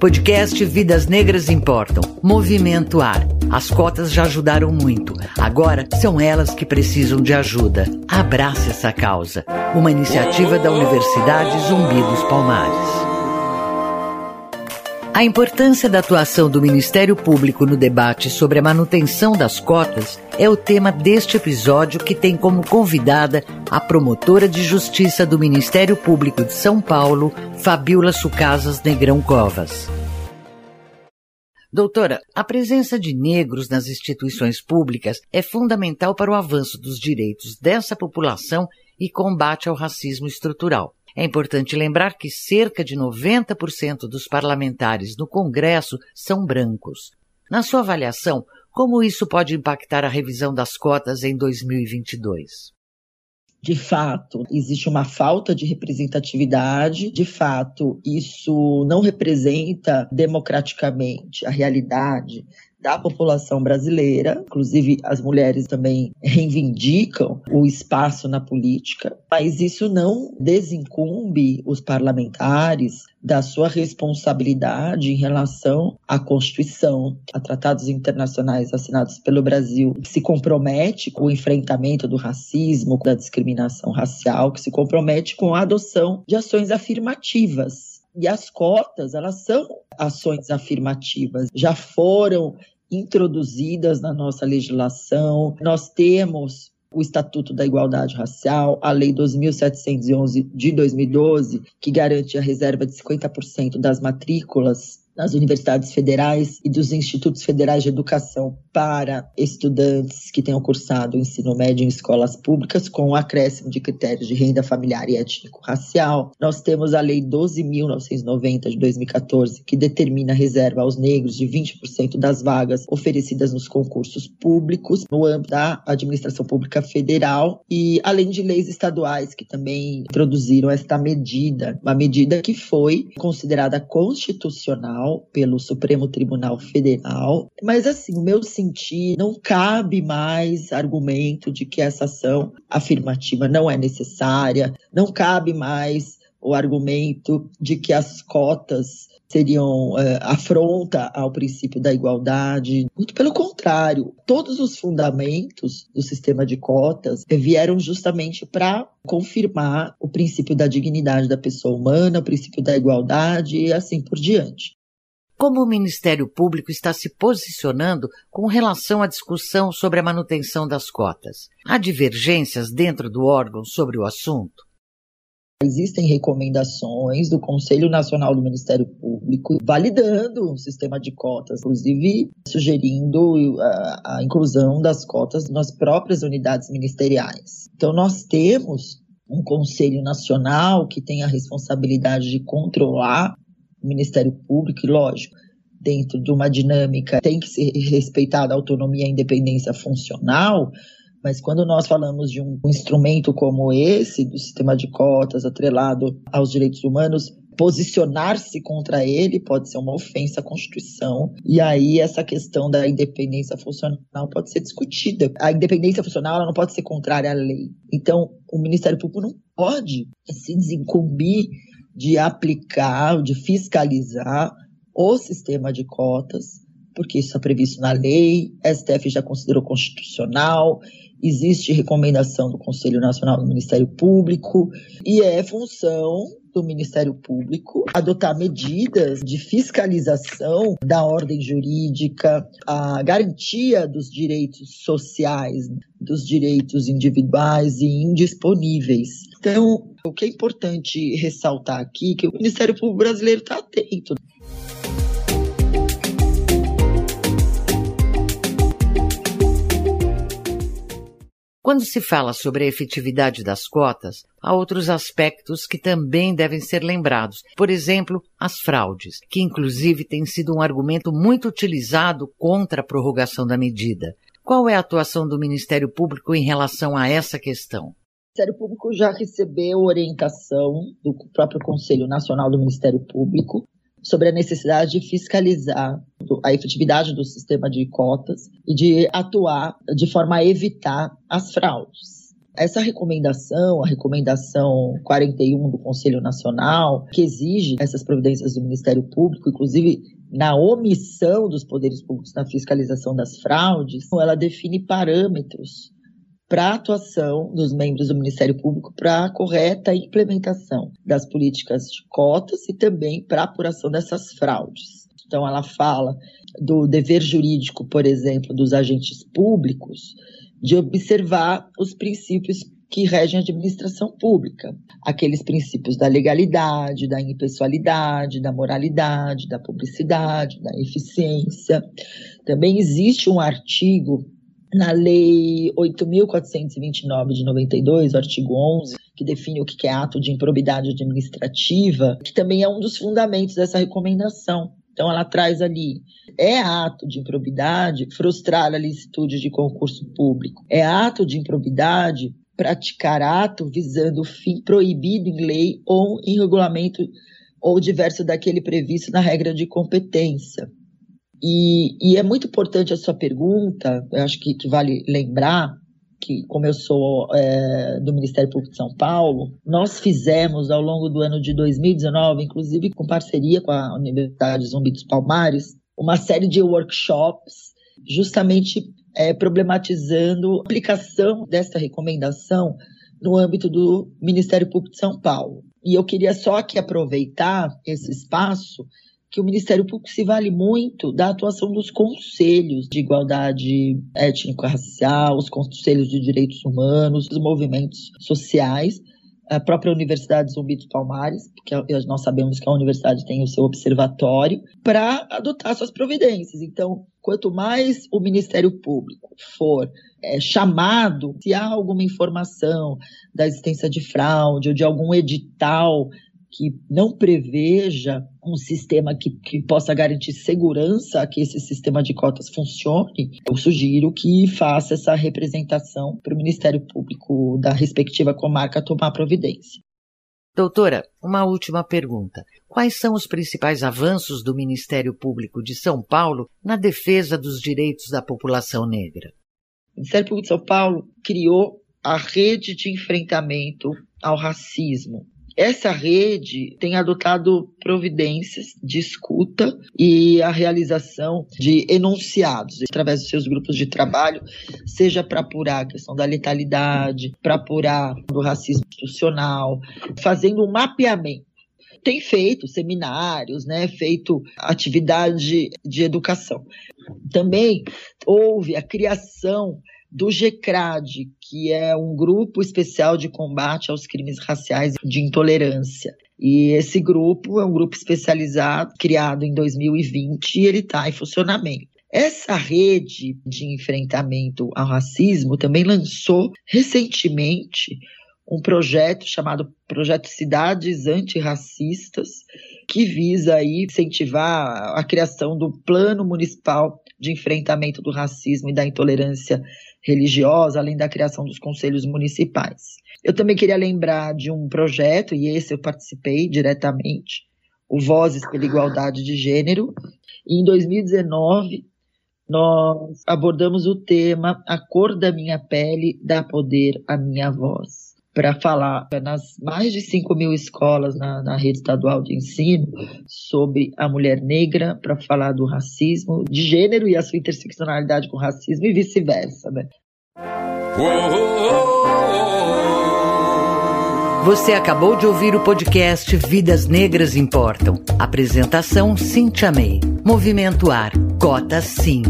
Podcast Vidas Negras Importam. Movimento Ar. As cotas já ajudaram muito. Agora são elas que precisam de ajuda. Abrace essa causa. Uma iniciativa da Universidade Zumbi dos Palmares. A importância da atuação do Ministério Público no debate sobre a manutenção das cotas é o tema deste episódio que tem como convidada a promotora de justiça do Ministério Público de São Paulo, Fabiola Sucasas Negrão Covas. Doutora, a presença de negros nas instituições públicas é fundamental para o avanço dos direitos dessa população e combate ao racismo estrutural. É importante lembrar que cerca de 90% dos parlamentares no Congresso são brancos. Na sua avaliação, como isso pode impactar a revisão das cotas em 2022? De fato, existe uma falta de representatividade. De fato, isso não representa democraticamente a realidade da população brasileira, inclusive as mulheres também reivindicam o espaço na política, mas isso não desincumbe os parlamentares da sua responsabilidade em relação à Constituição, a tratados internacionais assinados pelo Brasil, que se compromete com o enfrentamento do racismo, da discriminação racial, que se compromete com a adoção de ações afirmativas. E as cotas, elas são ações afirmativas, já foram introduzidas na nossa legislação. Nós temos o Estatuto da Igualdade Racial, a Lei 2.711 de 2012, que garante a reserva de 50% das matrículas nas universidades federais e dos institutos federais de educação para estudantes que tenham cursado o ensino médio em escolas públicas com o acréscimo de critérios de renda familiar e étnico-racial. Nós temos a Lei 12.990 de 2014, que determina a reserva aos negros de 20% das vagas oferecidas nos concursos públicos no âmbito da administração pública federal e além de leis estaduais que também introduziram esta medida, uma medida que foi considerada constitucional pelo Supremo Tribunal Federal. Mas, assim, o meu sentir, não cabe mais argumento de que essa ação afirmativa não é necessária, não cabe mais o argumento de que as cotas seriam uh, afronta ao princípio da igualdade. Muito pelo contrário, todos os fundamentos do sistema de cotas vieram justamente para confirmar o princípio da dignidade da pessoa humana, o princípio da igualdade e assim por diante como o Ministério Público está se posicionando com relação à discussão sobre a manutenção das cotas. Há divergências dentro do órgão sobre o assunto? Existem recomendações do Conselho Nacional do Ministério Público validando o sistema de cotas, inclusive sugerindo a, a inclusão das cotas nas próprias unidades ministeriais. Então, nós temos um Conselho Nacional que tem a responsabilidade de controlar Ministério Público, e lógico, dentro de uma dinâmica tem que ser respeitada a autonomia e a independência funcional, mas quando nós falamos de um instrumento como esse, do sistema de cotas atrelado aos direitos humanos, posicionar-se contra ele pode ser uma ofensa à Constituição. E aí essa questão da independência funcional pode ser discutida. A independência funcional não pode ser contrária à lei. Então, o Ministério Público não pode se desincumbir de aplicar, de fiscalizar o sistema de cotas, porque isso é previsto na lei, STF já considerou constitucional, existe recomendação do Conselho Nacional do Ministério Público, e é função do Ministério Público adotar medidas de fiscalização da ordem jurídica, a garantia dos direitos sociais, dos direitos individuais e indisponíveis. Então, o que é importante ressaltar aqui é que o Ministério Público brasileiro está atento. Quando se fala sobre a efetividade das cotas, há outros aspectos que também devem ser lembrados. Por exemplo, as fraudes, que inclusive tem sido um argumento muito utilizado contra a prorrogação da medida. Qual é a atuação do Ministério Público em relação a essa questão? O Ministério Público já recebeu orientação do próprio Conselho Nacional do Ministério Público sobre a necessidade de fiscalizar a efetividade do sistema de cotas e de atuar de forma a evitar as fraudes. Essa recomendação, a recomendação 41 do Conselho Nacional, que exige essas providências do Ministério Público, inclusive na omissão dos poderes públicos na fiscalização das fraudes, ela define parâmetros para a atuação dos membros do Ministério Público para a correta implementação das políticas de cotas e também para a apuração dessas fraudes. Então, ela fala do dever jurídico, por exemplo, dos agentes públicos, de observar os princípios que regem a administração pública. Aqueles princípios da legalidade, da impessoalidade, da moralidade, da publicidade, da eficiência. Também existe um artigo na Lei 8.429 de 92, o artigo 11, que define o que é ato de improbidade administrativa, que também é um dos fundamentos dessa recomendação. Então, ela traz ali: é ato de improbidade frustrar a licitude de concurso público, é ato de improbidade praticar ato visando o fim proibido em lei ou em regulamento ou diverso daquele previsto na regra de competência. E, e é muito importante a sua pergunta, eu acho que, que vale lembrar que, como eu sou é, do Ministério Público de São Paulo, nós fizemos ao longo do ano de 2019, inclusive com parceria com a Universidade Zumbi dos Palmares, uma série de workshops justamente é, problematizando a aplicação dessa recomendação no âmbito do Ministério Público de São Paulo. E eu queria só aqui aproveitar esse espaço que o Ministério Público se vale muito da atuação dos conselhos de igualdade étnico-racial, os conselhos de direitos humanos, os movimentos sociais, a própria Universidade Zumbi dos Palmares, porque nós sabemos que a universidade tem o seu observatório, para adotar suas providências. Então, quanto mais o Ministério Público for é, chamado, se há alguma informação da existência de fraude ou de algum edital que não preveja um sistema que, que possa garantir segurança a que esse sistema de cotas funcione, eu sugiro que faça essa representação para o Ministério Público da respectiva comarca tomar providência. Doutora, uma última pergunta. Quais são os principais avanços do Ministério Público de São Paulo na defesa dos direitos da população negra? O Ministério Público de São Paulo criou a rede de enfrentamento ao racismo, essa rede tem adotado providências de escuta e a realização de enunciados através dos seus grupos de trabalho, seja para apurar a questão da letalidade, para apurar do racismo institucional, fazendo um mapeamento tem feito seminários, né, feito atividade de educação. Também houve a criação do GECRAD, que é um grupo especial de combate aos crimes raciais de intolerância. E esse grupo é um grupo especializado, criado em 2020, e ele está em funcionamento. Essa rede de enfrentamento ao racismo também lançou recentemente um projeto chamado Projeto Cidades Antirracistas, que visa aí incentivar a criação do Plano Municipal de Enfrentamento do Racismo e da Intolerância religiosa, além da criação dos conselhos municipais. Eu também queria lembrar de um projeto, e esse eu participei diretamente, o Vozes pela Igualdade de Gênero. E em 2019, nós abordamos o tema A Cor da Minha Pele dá poder à minha voz para falar nas mais de 5 mil escolas na, na, rede estadual de ensino sobre a mulher negra, para falar do racismo, de gênero e a sua interseccionalidade com o racismo e vice-versa. Né? Você acabou de ouvir o podcast Vidas Negras Importam. Apresentação Cintia May. Movimento Ar. Cota Sim.